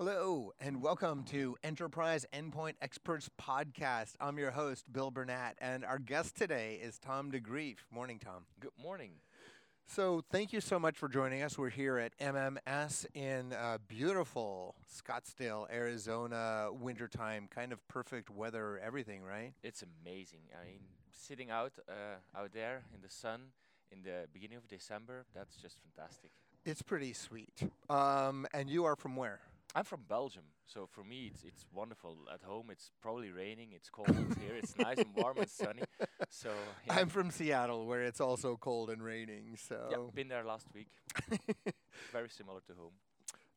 Hello, and welcome to Enterprise Endpoint Experts Podcast. I'm your host, Bill Burnett, and our guest today is Tom Degreef. Morning, Tom. Good morning. So, thank you so much for joining us. We're here at MMS in uh, beautiful Scottsdale, Arizona, wintertime, kind of perfect weather, everything, right? It's amazing. I mean, sitting out uh, out there in the sun in the beginning of December, that's just fantastic. It's pretty sweet. Um, and you are from where? I'm from Belgium, so for me it's it's wonderful. At home it's probably raining, it's cold here. It's nice and warm and sunny. So yeah. I'm from Seattle, where it's also cold and raining. So yeah, been there last week. Very similar to home.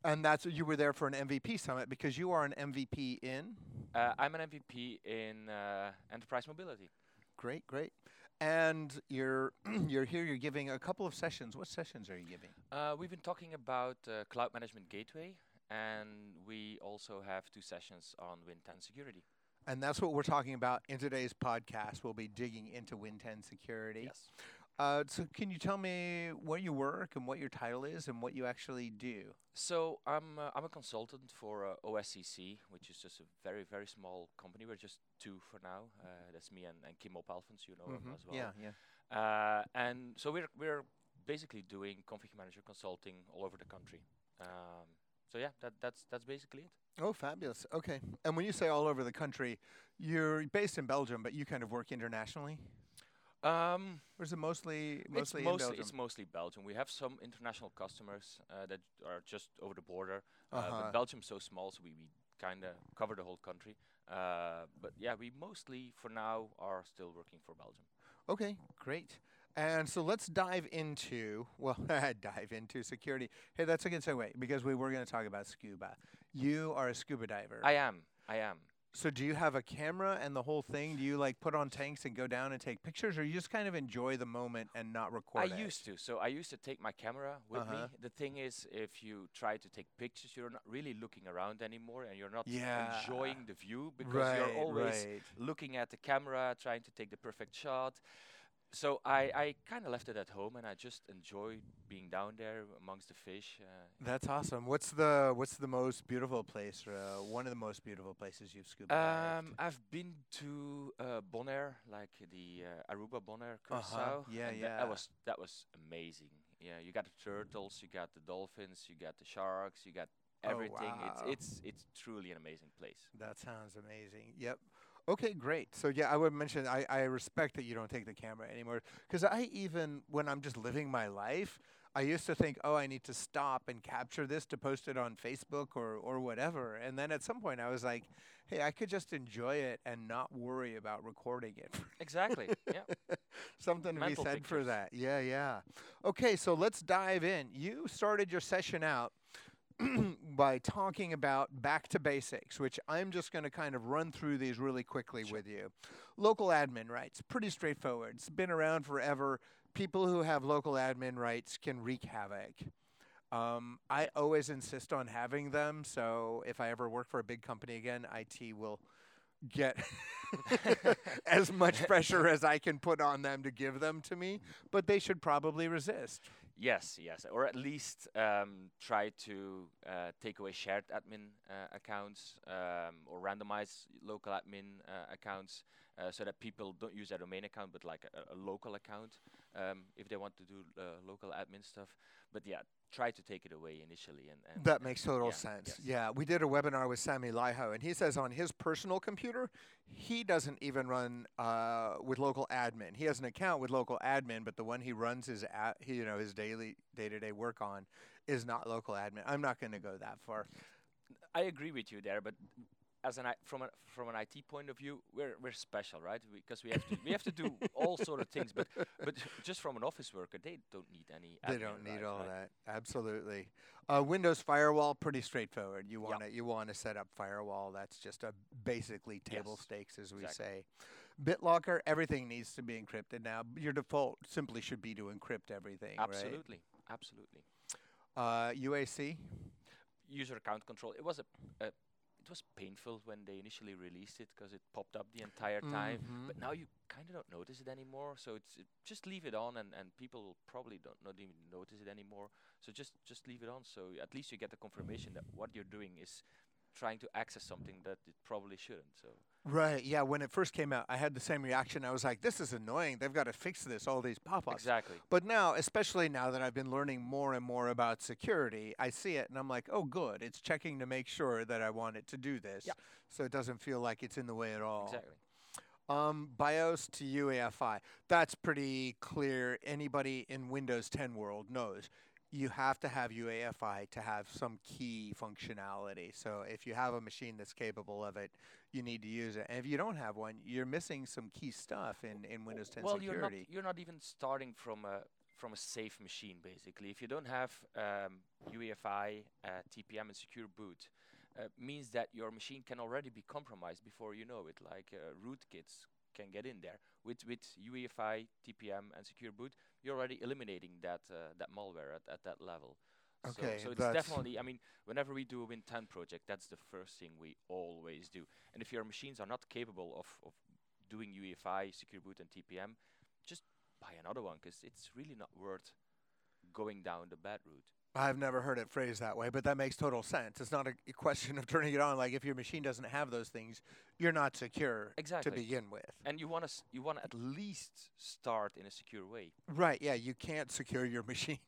And that's you were there for an MVP summit because you are an MVP in. Uh, I'm an MVP in uh, enterprise mobility. Great, great. And you're you're here. You're giving a couple of sessions. What sessions are you giving? Uh, we've been talking about uh, cloud management gateway, and we also have two sessions on Win 10 security. And that's what we're talking about in today's podcast. We'll be digging into Win 10 security. Yes. Uh, so, can you tell me where you work and what your title is and what you actually do? So I'm uh, I'm a consultant for uh, OSCC, which is just a very very small company. We're just two for now. Uh, that's me and, and Kim Oppalfens, you know him Mhm. as well. Yeah, yeah. Uh, and so we're we're basically doing config manager consulting all over the country. Um, so yeah, that that's that's basically it. Oh, fabulous. Okay. And when you say all over the country, you're based in Belgium, but you kind of work internationally? Um, Or is it mostly mostly it's in mostly Belgium? it's mostly Belgium. We have some international customers uh, that are just over the border. Uh, Uh-huh. but Belgium's so small, so we, we kind of cover the whole country. Uh, but yeah, we mostly for now are still working for Belgium. Okay, great. And so let's dive into, well, dive into security. Hey, that's a good segue because we were going to talk about scuba. You are a scuba diver. I am. I am. so do you have a camera and the whole thing? Do you like put on tanks and go down and take pictures or you just kind of enjoy the moment and not record I it? used to. So I used to take my camera with Uh-huh. me. The thing is, if you try to take pictures, you're not really looking around anymore, and you're not Yeah. enjoying the view because right, you're always right. looking at the camera, trying to take the perfect shot. So I, I kind of left it at home, and I just enjoy being down there amongst the fish. Uh, That's awesome. What's the what's the most beautiful place or uh, one of the most beautiful places you've scuba um, I've been to uh, Bonaire, like the uh, Aruba Bonaire Uh-huh, Curacao. yeah, yeah. That was that was amazing. Yeah, you got the turtles, you got the dolphins, you got the sharks, you got everything. Oh, everything. wow. It's it's it's truly an amazing place. That sounds amazing. Yep. Okay, great. So yeah, I would mention I, I respect that you don't take the camera anymore because I even when I'm just living my life, I used to think, oh, I need to stop and capture this to post it on Facebook or or whatever. And then at some point, I was like, hey, I could just enjoy it and not worry about recording it. Exactly. yeah. Something to be Mental said for that. Yeah, yeah. Okay, so let's dive in. You started your session out by talking about back to basics, which I'm just going to kind of run through these really quickly Sure. with you. Local admin rights, pretty straightforward. It's been around forever. People who have local admin rights can wreak havoc. Um, I always insist on having them, so if I ever work for a big company again, IT will get as much pressure as I can put on them to give them to me, but they should probably resist. Yes, yes, or at least um, try to uh, take away shared admin uh, accounts um, or randomize local admin uh, accounts uh, so that people don't use their domain account but like a, a local account um, if they want to do uh, local admin stuff. But yeah, try to take it away initially. And, and That makes total yeah, sense. yes. Yeah, we did a webinar with Sami Laiho, and he says on his personal computer, he doesn't even run uh, with local admin. He has an account with local admin, but the one he runs his, he, you know, his daily day-to-day work on is not local admin. I'm not going to go that far. I agree with you there, but as an I- from a from an IT point of view, we're we're special, right? Because we have to we have to do all sort of things, but but just from an office worker, they don't need any. They don't need rights, all right? that. Absolutely. Uh, Windows firewall, pretty straightforward. You want to you want to set up firewall. That's just a basically table Yes, stakes, as we exactly. say. BitLocker, everything needs to be encrypted now. Your default simply should be to encrypt everything. right? Absolutely, absolutely. Uh, UAC. User account control. It was a, a it was painful when they initially released it because it popped up the entire time. Mhm. But now you kind of don't notice it anymore. So it's it, just leave it on, and, and people will probably don't not even notice it anymore. So just just leave it on. So at least you get the confirmation that what you're doing is trying to access something that it probably shouldn't. So Right. Yeah. When it first came out, I had the same reaction. I was like, "This is annoying. They've got to fix this. All these pop-ups." exactly. But now, especially now that I've been learning more and more about security, I see it and I'm like, "Oh, good. It's checking to make sure that I want it to do this, Yeah. so it doesn't feel like it's in the way at all." Exactly. Um, BIOS to UEFI. That's pretty clear. Anybody in Windows 10 world knows you have to have UEFI to have some key functionality. So if you have a machine that's capable of it, you need to use it. And if you don't have one, you're missing some key stuff in, in Windows 10 well, security. you're not you're not even starting from a from a safe machine basically. If you don't have um, UEFI, uh, TPM, and secure boot, uh, means that your machine can already be compromised before you know it. Like uh, rootkits can get in there with with UEFI, TPM, and secure boot. You're already eliminating that uh, that malware at, at that level. Okay, so, so it's definitely. I mean, whenever we do a Win 10 project, that's the first thing we always do. And if your machines are not capable of, of doing UEFI, secure boot, and TPM, just buy another one because it's really not worth going down the bad route. I've never heard it phrased that way, but that makes total sense. It's not a, question of turning it on. Like if your machine doesn't have those things, you're not secure Exactly. to begin with. And you want to s- you want to at least start in a secure way. Right. Yeah. You can't secure your machine.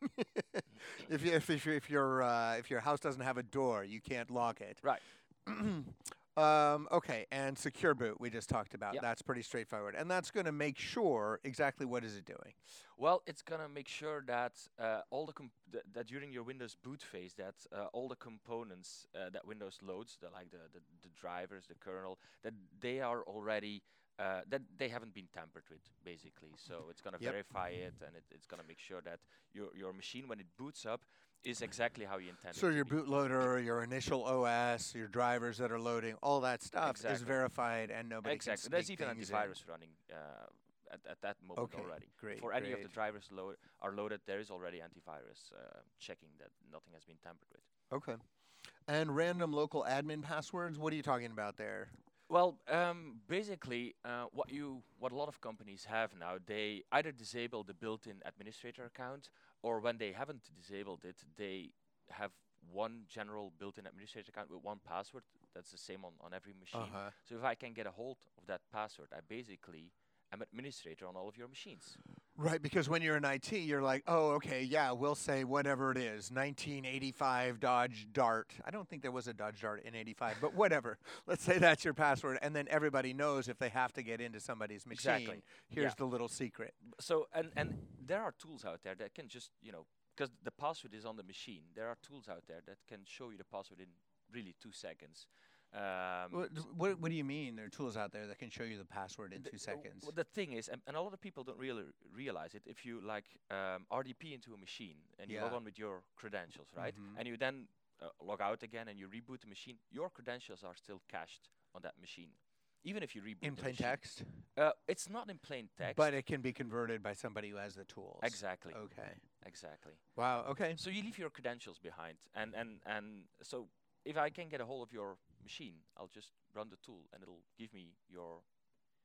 if you, if if, if your uh, if your house doesn't have a door, you can't lock it. Right. um, okay. And secure boot we just talked about. Yep. That's pretty straightforward, and that's going to make sure exactly what is it doing. Well, it's gonna make sure that uh, all the comp- th- that during your Windows boot phase, that uh, all the components uh, that Windows loads, the, like the, the the drivers, the kernel, that they are already uh, that they haven't been tampered with, basically. So it's gonna Yep. verify it, and it, it's gonna make sure that your your machine, when it boots up, is exactly how you intend So your bootloader, your initial OS, your drivers that are loading, all that stuff is verified, and nobody exactly. There's even things in. antivirus running uh, at, at that moment Okay, already. great, For any of the drivers load are loaded, there is already antivirus uh, checking that nothing has been tampered with. Okay. And random local admin passwords. What are you talking about there? Well, um, basically, uh, what you what a lot of companies have now, they either disable the built-in administrator account, or when they haven't disabled it, they have one general built-in administrator account with one password. That's the same on, on every machine. Uh-huh. So if I can get a hold of that password, I basically am administrator on all of your machines. Right, because when you're in IT, you're like, oh, okay, yeah, we'll say whatever it is, 1985 Dodge Dart. I don't think there was a Dodge Dart in 85, but whatever. Let's say that's your password, and then everybody knows if they have to get into somebody's machine. Exactly. Here's Yeah. the little secret. So and and there are tools out there that can just you know because the password is on the machine. There are tools out there that can show you the password in really two seconds. Um, What, what, what do you mean? There are tools out there that can show you the password in the- two seconds. w- the thing is, and, and a lot of people don't really realize it. If you like um, RDP into a machine and you log on with your credentials, right, Mhm. and you then uh, log out again and you reboot the machine, your credentials are still cached on that machine, even if you reboot in plain machine. text? Uh, it's not in plain text. But it can be converted by somebody who has the tools. exactly, Okay. exactly. Wow, okay. So you leave your credentials behind, and and and so if I can get a hold of your machine, I'll just run the tool, and it'll give me your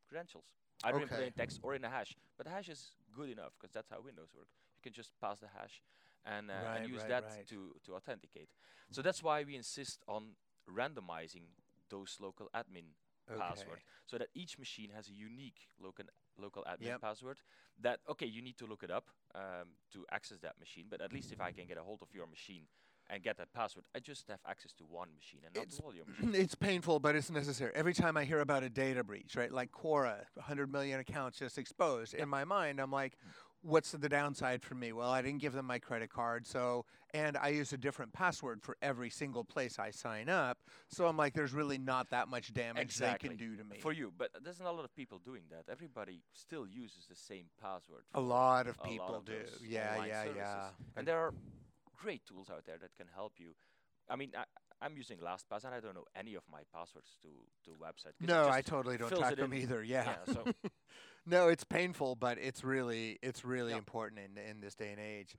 credentials, either in Okay. plain text or in a hash. But the hash is good enough because that's how Windows work. You can just pass the hash and, uh, Right, and use right, that right. to to authenticate. So that's why we insist on randomizing those local admin Okay. password so that each machine has a unique local local admin Yep. password that okay you need to look it up um, to access that machine but at least if i can get a hold of your machine and get that password i just have access to one machine and not It's- all your machines it's painful, but it's necessary. Every time I hear about a data breach, right, like Quora, 100 million accounts just exposed, in my mind, I'm like, what's the downside for me? Well, I didn't give them my credit card, so, and I use a different password for every single place I sign up. So I'm like, there's really not that much damage Exactly. they can do to me. for you but there's not a lot of people doing that everybody still uses the same password a lot of a lot people of do. Yeah, yeah, services. yeah. and there are great tools out there that can help you i mean I, i'm using lastpass and i don't know any of my passwords to to website no, I totally don't track them in. either. Yeah. Yeah, so- no, it's painful, but it's really it's really Yeah. important in in this day and age.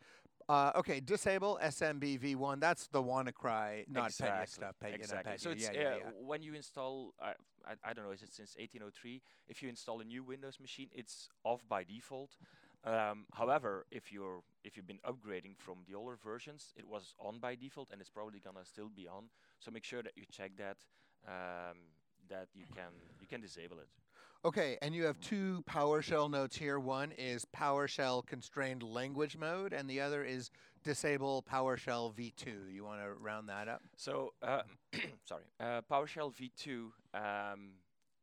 Uh, okay, disable SMBv1. That's the WannaCry, not exactly. Stuff. Petya, exactly. So it's yeah, uh, yeah, yeah. when you install, uh, I, I don't know, is it since 1803? If you install a new Windows machine, it's off by default. Um, however, if you're if you've been upgrading from the older versions, it was on by default, and it's probably gonna still be on. So make sure that you check that um, that you can you can disable it. Okay, and you have two PowerShell notes here. One is PowerShell constrained language mode, and the other is disable PowerShell v2. You want to round that up? So, uh, sorry, uh, PowerShell v2 um,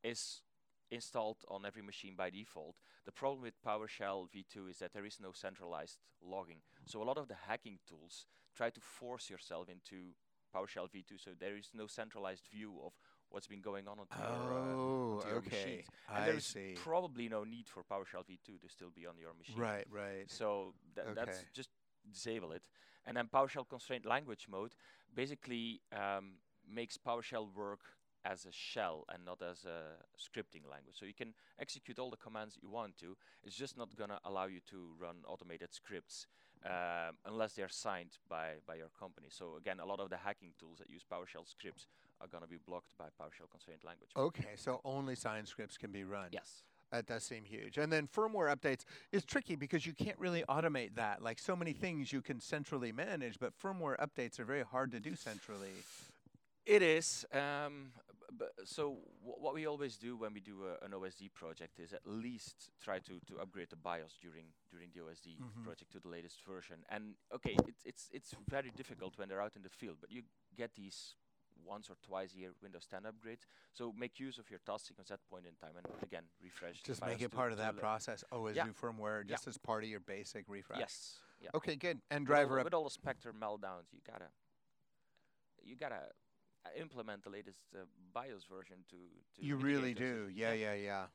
is installed on every machine by default. The problem with PowerShell v2 is that there is no centralized logging. So a lot of the hacking tools try to force yourself into PowerShell v2, so there is no centralized view of what's been going on onto your, uh, Oh, okay. machines. And I there's see. probably no need for PowerShell v2 to still be on your machine. Right, right. So tha- that's just disable it. And then PowerShell constrained language mode basically um, makes PowerShell work as a shell and not as a scripting language. So you can execute all the commands you want to. It's just not going to allow you to run automated scripts um, unless they're signed by, by your company. So again, a lot of the hacking tools that use PowerShell scripts are going to be blocked by PowerShell constrained language. Okay, so only signed scripts can be run. Yes. That does seem huge. And then firmware updates is tricky because you can't really automate that. Like so many things you can centrally manage, but firmware updates are very hard to do centrally. It is. Um, b- so wh- what we always do when we do a, an OSD project is at least try to, to upgrade the BIOS during during the OSD Mhm. project to the latest version. And okay, it's it's it's very difficult when they're out in the field, but you get these once or twice a year Windows 10 upgrades. So make use of your task sequence at that point in time, and again refresh. the Just make it part of that process. Always Yeah. do firmware Yeah. just as part of your basic refresh. Yes. Yeah. Okay, good. And With all driver up. with all the Spectre meltdowns, you gotta you gotta implement the latest uh, BIOS version to. to You really do. Yeah, yeah, yeah.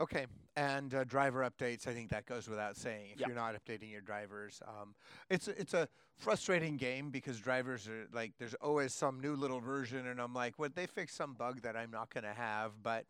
Okay, and uh, driver updates. I think that goes without saying. If Yeah. you're not updating your drivers, um, it's it's a frustrating game because drivers are like there's always some new little version, and I'm like, what? They fixed some bug that I'm not going to have, but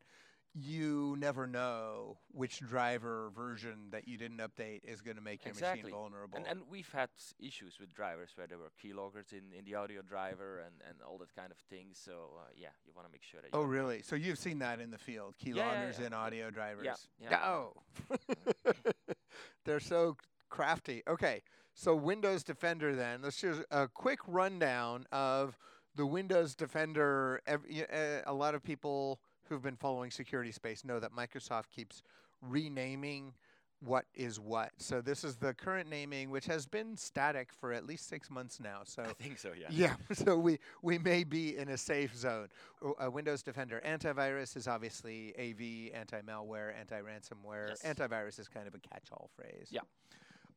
you never know which driver version that you didn't update is going to make your Exactly. machine vulnerable. And, and we've had issues with drivers where there were keyloggers in, in the audio driver and, and all that kind of thing. So uh, yeah, you want to make sure that. oh, really? So you've seen that in the field? Yeah, yeah, Keyloggers yeah, in audio drivers. yeah. Oh. They're so crafty. Okay. So Windows Defender then. Let's just a quick rundown of the Windows Defender. Ev- y- uh, a lot of people who've been following security space know that Microsoft keeps renaming what is what. So this is the current naming, which has been static for at least six months now. So I think so. Yeah. yeah, so we, we may be in a safe zone. Uh, Windows Defender antivirus is obviously AV, anti-malware, anti-ransomware. Yes. Antivirus is kind of a catch-all phrase. Yeah.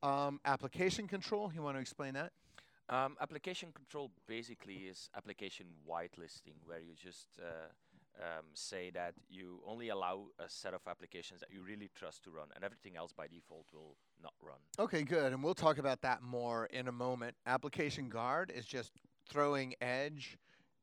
Um, application control, you want to explain that? Um, application control basically is application whitelisting, where you just uh, um, say that you only allow a set of applications that you really trust to run, and everything else by default will not run. Okay, good. And we'll talk about that more in a moment. Application Guard is just throwing Edge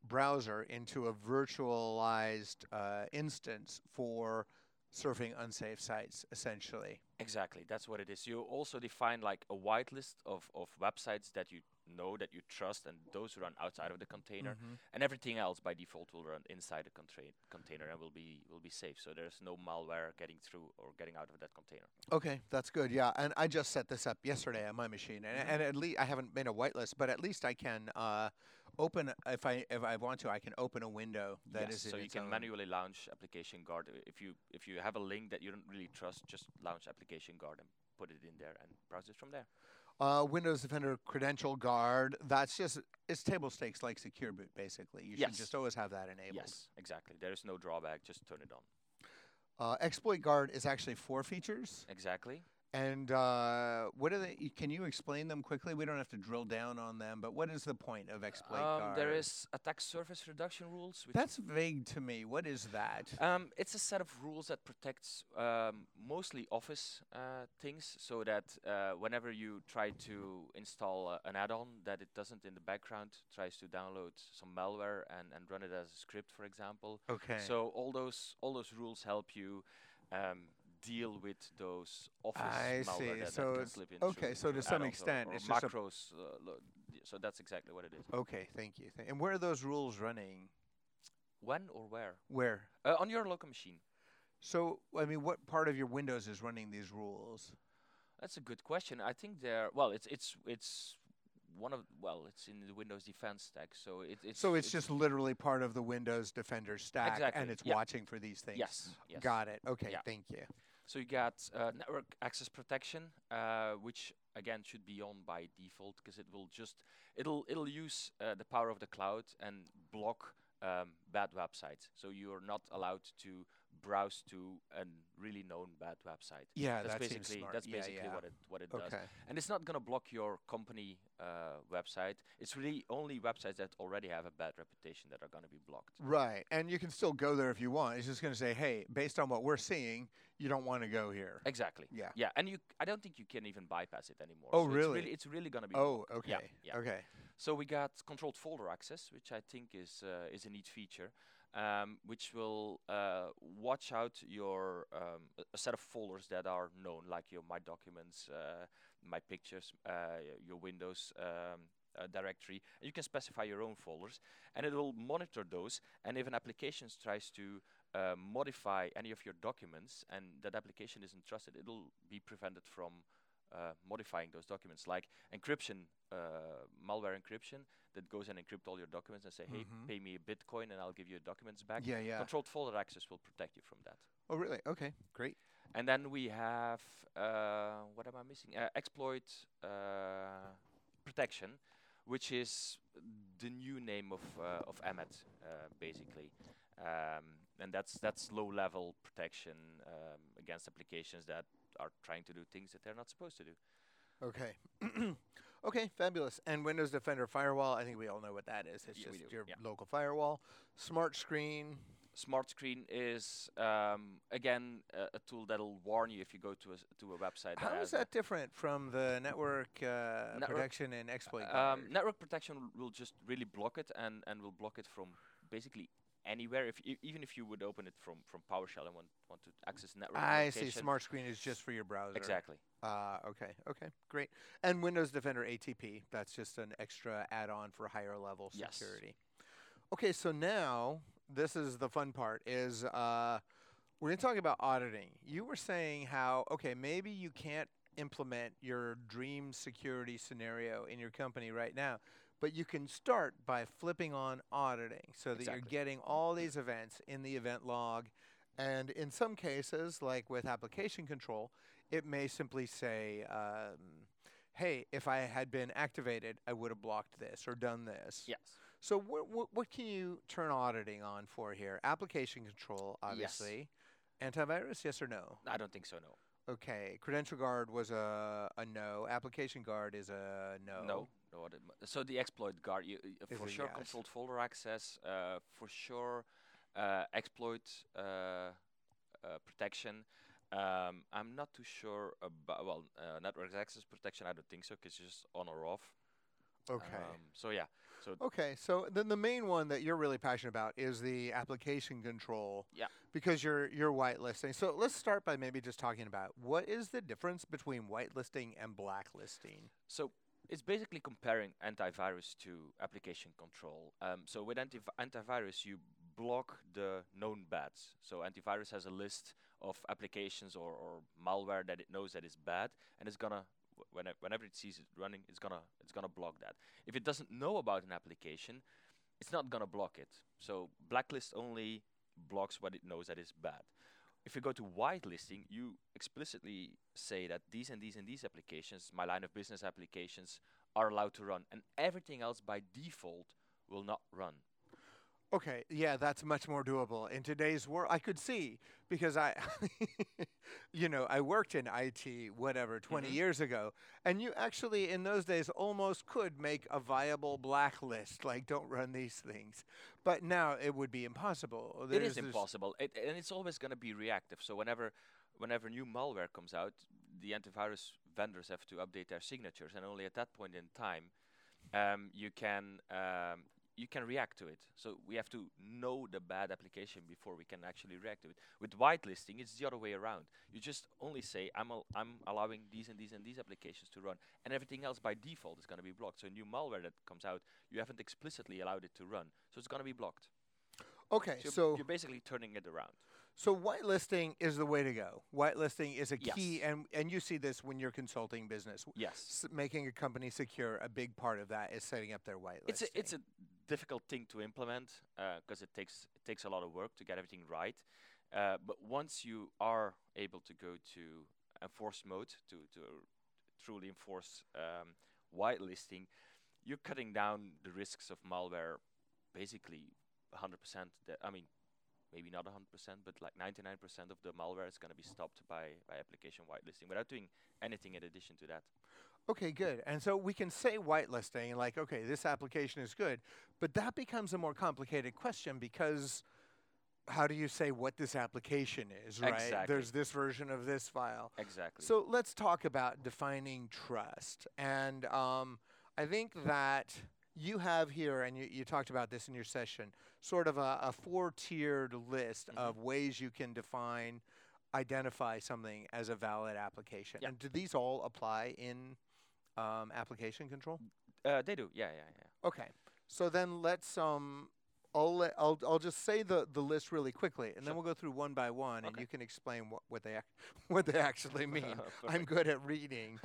browser into a virtualized uh, instance for surfing unsafe sites, essentially. Exactly, that's what it is. You also define like a whitelist of, of websites that you know that you trust, and those run outside of the container, Mhm. and everything else by default will run inside the contra- container and will be will be safe. So there's no malware getting through or getting out of that container. Okay, that's good. Yeah, and I just set this up yesterday on my machine, and, and at least I haven't made a whitelist, but at least I can uh, open if I if I want to, I can open a window that is yes, in so you can manually launch application guard if you if you have a link that you don't really trust. Just launch application guard and put it in there and browse it from there. Uh, Windows Defender Credential Guard. That's just it's table stakes like Secure Boot, basically. You should just always have that enabled. Yes, exactly. There is no drawback. Just turn it on. Uh, Exploit Guard is actually four features, Exactly. And uh, what are they? Can you explain them quickly? We don't have to drill down on them, but what is the point of Exploit Um, Guard? there is attack surface reduction rules. Which That's vague to me. What is that? Um, it's a set of rules that protects um, mostly Office uh, things, so that uh, whenever you try to install uh, an add-on, that it doesn't in the background tries to download some malware and, and run it as a script, for example. Okay. So all those all those rules help you um, deal with those office I malware see. So can slip into okay, so to some or- extent, or it's just macros. uh, so that's exactly what it is. Okay, thank you. Th- and where are those rules running? When or where? Where? Uh, on your local machine. So, I mean, what part of your Windows is running these rules? That's a good question. I think they're well. It's it's it's one of well. It's in the Windows Defense stack, so it, it's so it's, just literally part of the Windows Defender stack, Exactly, and it's yeah. watching for these things. yes, yes. Got it. Okay, Yeah. thank you. So you got uh, network access protection, uh, which again should be on by default because it will just it'll it'll use uh, the power of the cloud and block um, bad websites. So you're not allowed to browse to a really known bad website. Yeah, that's that basically that's Yeah, basically yeah. what it what it does. And it's not gonna block your company uh, website. It's really only websites that already have a bad reputation that are gonna be blocked. Right, and you can still go there if you want. It's just going to say, "Hey, based on what we're seeing, you don't want to go here." Exactly. Yeah. Yeah, and you I don't think you can even bypass it anymore. Oh, so really? It's really, it's really gonna be. Oh, blocked. okay. Yeah, yeah. Okay. So we got controlled folder access, which I think is uh, is a neat feature, um, which will uh, watch out your um, a- set of folders that are known, like your My Documents, uh, My Pictures, uh, your Windows um, uh, directory. You can specify your own folders, and it will monitor those. And if an application tries to uh, modify any of your documents, and that application isn't trusted, it'll be prevented from uh, modifying those documents, like encryption, uh, malware encryption that goes and encrypt all your documents and say, hey, Mhm. pay me a Bitcoin and I'll give you your documents back. Yeah, yeah. Controlled folder access will protect you from that. Oh, really? Okay, great. And then we have uh, what am I missing? Uh, exploit uh, protection, which is the new name of uh, of EMET, uh, basically. Um, and that's that's low level protection um, against applications that are trying to do things that they're not supposed to do. Okay. okay, fabulous. And Windows Defender Firewall, I think we all know what that is. It's Yeah, just your yeah. local firewall. Smart Screen. Smart Screen is um, again a, a tool that'll warn you if you go to a to a website. How has is that different from the network, uh, Network- protection and exploit? Um, network protection will- will just really block it and, and will block it from basically anywhere. If e- even if you would open it from, from PowerShell and want want to access network. I see. Smart Screen is just for your browser. Exactly. Uh, okay. Okay. Great. And Windows Defender ATP. That's just an extra add-on for higher level Yes. security. Okay. So now this is the fun part. Is uh, we're going to talk about auditing. You were saying how okay maybe you can't implement your dream security scenario in your company right now. But you can start by flipping on auditing so that you're getting all these events in the event log. And in some cases, like with application control, it may simply say, um, hey, if I had been activated, I would have blocked this or done this. Yes. So wh- wh- what can you turn auditing on for here? Application control, obviously. Yes. Antivirus, yes or no? I don't think so. No. Okay. Credential guard was a, a no. Application guard is a no. No. No. it mu- So the exploit guard, you, Is for sure, yes. controlled folder access. Uh, for sure, uh, exploit uh, uh, protection. Um, I'm not too sure about well, uh, network access protection. I don't think so because it's just on or off. Okay. Um, so yeah. So Okay, so then the main one that you're really passionate about is the application control. Yeah. Because you're you're whitelisting. So let's start by maybe just talking about what is the difference between whitelisting and blacklisting. So it's basically comparing antivirus to application control. Um, so with antiv- antivirus, you block the known bads. So antivirus has a list of applications or, or malware that it knows that is bad, and it's gonna wh- whenever, whenever it sees it running, it's gonna it's gonna block that. If it doesn't know about an application, it's not gonna block it. So blacklist only blocks what it knows that is bad. If you go to whitelisting, you explicitly say that these and these and these applications, my line of business applications, are allowed to run, and everything else by default will not run. Okay, yeah, that's much more doable in today's world. I could see because I, you know, I worked in IT, whatever, 20 Mhm. years ago, and you actually in those days almost could make a viable blacklist, like don't run these things. But now it would be impossible. it There's is this- impossible, it, and it's always going to be reactive. So whenever, whenever new malware comes out, the antivirus vendors have to update their signatures, and only at that point in time, um, you can um, you can react to it. So we have to know the bad application before we can actually react to it. With whitelisting, it's the other way around. You just only say, I'm, al- I'm allowing these and these and these applications to run, and everything else by default is going to be blocked. So new malware that comes out, you haven't explicitly allowed it to run, so it's going to be blocked. Okay, So, so you're basically turning it around. so whitelisting is the way to go. Whitelisting is a key, and and you see this when you're consulting business. Yes. S- making a company secure, a big part of that is setting up their whitelisting. It's a, it's a difficult thing to implement because it takes it takes a lot of work to get everything right. Uh, but once you are able to go to enforce mode to to truly enforce um, whitelisting, you're cutting down the risks of malware basically 100%. That I mean, maybe not 100%, but like 99% of the malware is going to be stopped by by application whitelisting without doing anything in addition to that. Okay, good. And so we can say whitelisting, like, okay, this application is good, but that becomes a more complicated question because how do you say what this application is, right? Exactly. There's this version of this file. Exactly. So let's talk about defining trust. And um, I think that you have here, and you, you talked about this in your session, sort of a, a four tiered list Mhm. of ways you can define, identify something as a valid application. Yeah. And do these all apply in um, application control? uh, they do. Yeah, yeah, yeah. Okay. So then let's um I'll let, I'll I'll just say the, the list really quickly and then we'll go through one by one and you can explain what, what they ac- what they actually mean. I'm good at reading.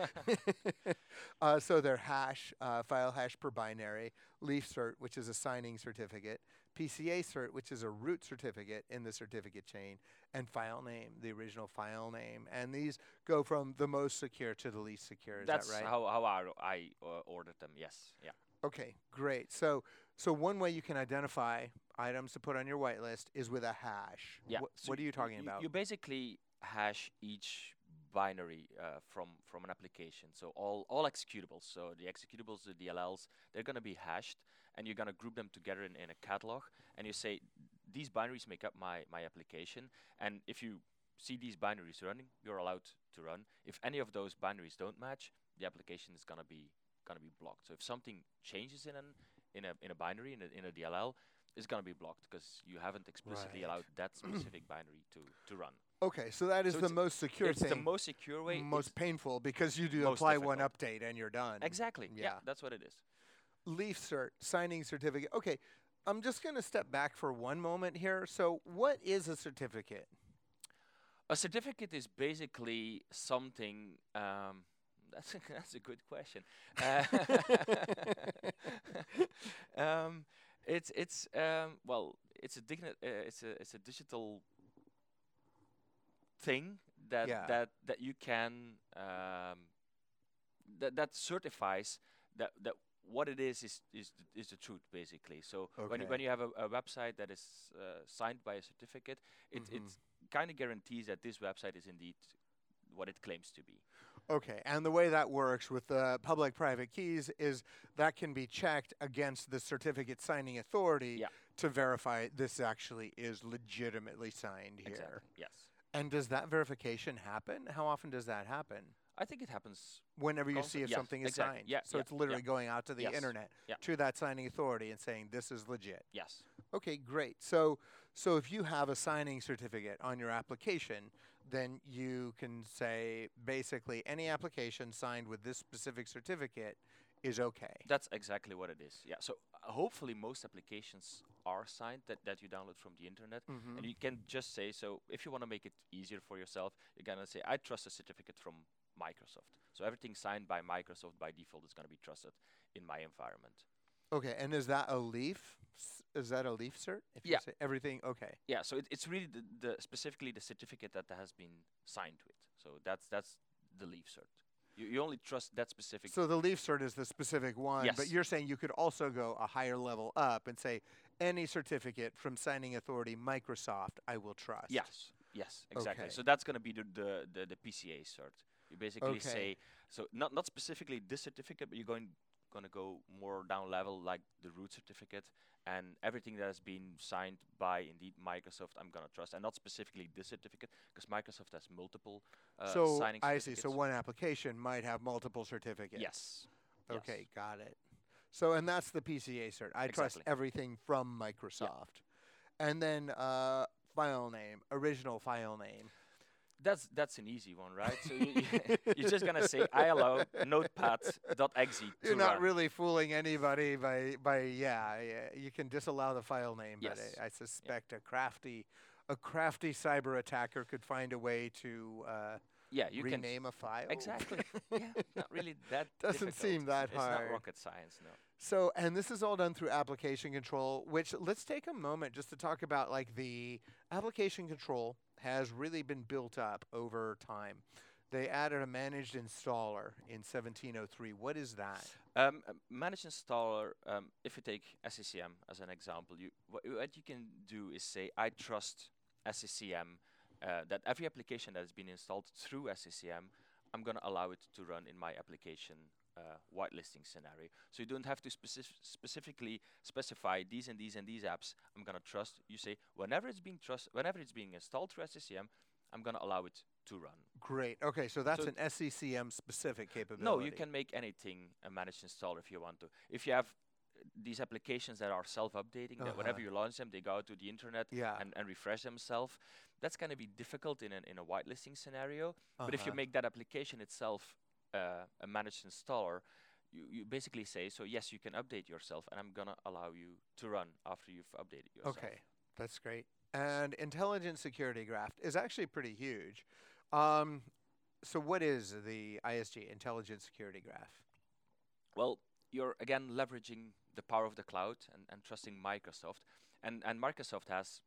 uh, so they're hash, uh, file hash per binary, leaf cert, which is a signing certificate, PCA cert, which is a root certificate in the certificate chain, and file name, the original file name. And these go from the most secure to the least secure. Is That's that right? how, how I, I uh, ordered them. Yes. Yeah. Okay, great. So so one way you can identify items to put on your whitelist is with a hash. Yeah. Wh- so what are you talking you, about? You basically hash each binary uh, from from an application. So all all executables. So the executables, the DLLs, they're going to be hashed, and you're going to group them together in, in a catalog. And you say these binaries make up my my application. And if you see these binaries running, you're allowed to run. If any of those binaries don't match, the application is going to be going to be blocked. So if something changes in an in a in a binary in a, in a DLL, is going to be blocked because you haven't explicitly Right. allowed that specific binary to to run. okay, so that is So the most secure it's thing. the most secure way. most painful because you do most apply one update and you're done. exactly. Yeah. Yeah. that's what it is. Leaf cert, signing certificate. Okay, I'm just going to step back for one moment here. So what is a certificate? A certificate is basically something. Um, that's a, that's a good question. Uh, um, it's it's um, well, it's a digni- uh, it's a it's a digital thing that Yeah. that that you can um, that that certifies that that what it is is is th- is the truth basically. So when you, when you have a, a website that is uh, signed by a certificate, it Mhm. it kind of guarantees that this website is indeed what it claims to be. Okay, and the way that works with the public-private keys is that can be checked against the certificate signing authority Yeah. to verify this actually is legitimately signed here. Exactly. Yes. And does that verification happen? How often does that happen? I think it happens. Whenever you see if yes, something is exactly. signed. Yeah, so yeah, it's literally yeah. going out to the Yes. internet to that signing authority and saying this is legit. Yes. Okay, great. So so if you have a signing certificate on your application, then you can say basically any application signed with this specific certificate is okay. That's exactly what it is. Yeah. So uh, hopefully most applications are signed that, that you download from the internet. Mhm. And you can just say, so if you want to make it easier for yourself, you're going to say, I trust a certificate from Microsoft. So everything signed by Microsoft by default is going to be trusted in my environment. Okay, and is that a leaf? S- Is that a leaf cert? If you Yeah. say everything okay. Yeah, so it, it's really the, the specifically the certificate that has been signed with. So that's that's the leaf cert. You, you only trust that specific. So the leaf cert is the specific one, yes. but you're saying you could also go a higher level up and say any certificate from signing authority Microsoft I will trust. yes, yes, exactly. Okay. So that's going to be the, the the the PCA cert. You basically Okay. say so not not specifically this certificate, but you're going going to go more down level like the root certificate and everything that has been signed by indeed Microsoft I'm going to trust and not specifically this certificate because Microsoft has multiple uh, so signing I see. So one application might have multiple certificates. yes. yes. Okay, got it. So, and that's the PCA cert. I trust everything from Microsoft. And then uh, file name, original file name. That's that's an easy one, right? So you, you're just gonna say I allow notepad.exe You're not run. really fooling anybody by, by yeah, yeah, you can disallow the file name, but I, I suspect a crafty a crafty cyber attacker could find a way to uh, yeah, you can rename a file. exactly. yeah, not really that. Doesn't difficult. seem that it's hard. not rocket science, no. So, and this is all done through application control, which let's take a moment just to talk about like the application control has really been built up over time. They added a managed installer in 1703. What is that? Um, uh, manage installer. Um, if you take SCCM as an example, you wha- what you can do is say I trust SCCM uh, that every application that has been installed through SCCM, I'm going to allow it to run in my application uh, whitelisting scenario. So you don't have to specif- specifically specify these and these and these apps. I'm going to trust. You say whenever it's being trust, whenever it's being installed through SCCM, I'm going to allow it to run. Great. Okay, so that's So- an SCCM specific capability. No, you can make anything a managed installer if you want to. If you have uh, these applications that are self-updating, that whenever Uh-huh. you launch them, they go out to the internet Yeah. and, and refresh themselves. That's going to be difficult in, an, in a whitelisting scenario. But if you Uh-huh. make that application itself uh, a managed installer, you, you basically say, so yes, you can update yourself, and I'm going to allow you to run after you've updated yourself. Okay, that's great. And intelligent security graph is actually pretty huge. Um, so, what is the ISG intelligent security graph? Well, you're again leveraging the power of the cloud and, and trusting Microsoft, and and Microsoft has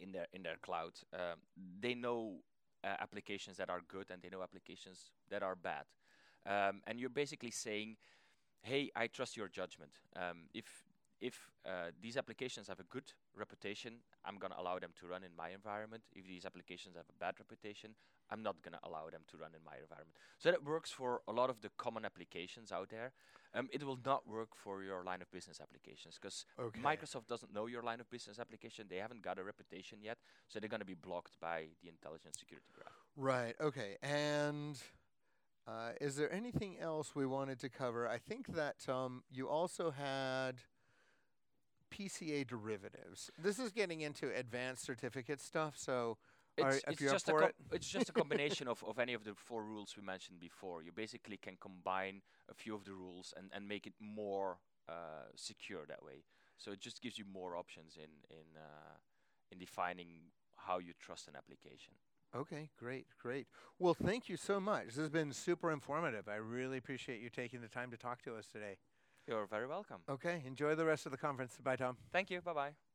in their in their cloud, um, they know uh, applications that are good and they know applications that are bad, um, and you're basically saying, hey, I trust your judgment. Um, if if uh, these applications have a good reputation, I'm going to allow them to run in my environment. If these applications have a bad reputation, I'm not going to allow them to run in my environment. So that works for a lot of the common applications out there. Um, it will not work for your line of business applications because Okay. Microsoft doesn't know your line of business application. They haven't got a reputation yet, so they're going to be blocked by the intelligent security graph. Right. Okay. And uh, is there anything else we wanted to cover? I think that um, you also had PCA derivatives. This is getting into advanced certificate stuff. So, It's, if it's you're up just a com- it. it's just a combination of, of any of the four rules we mentioned before. You basically can combine a few of the rules and, and make it more uh, secure that way. So it just gives you more options in in uh, in defining how you trust an application. okay, great, great. Well, thank you so much. This has been super informative. I really appreciate you taking the time to talk to us today. You're very welcome. Okay, enjoy the rest of the conference. Bye, Tom. Thank you. Bye bye.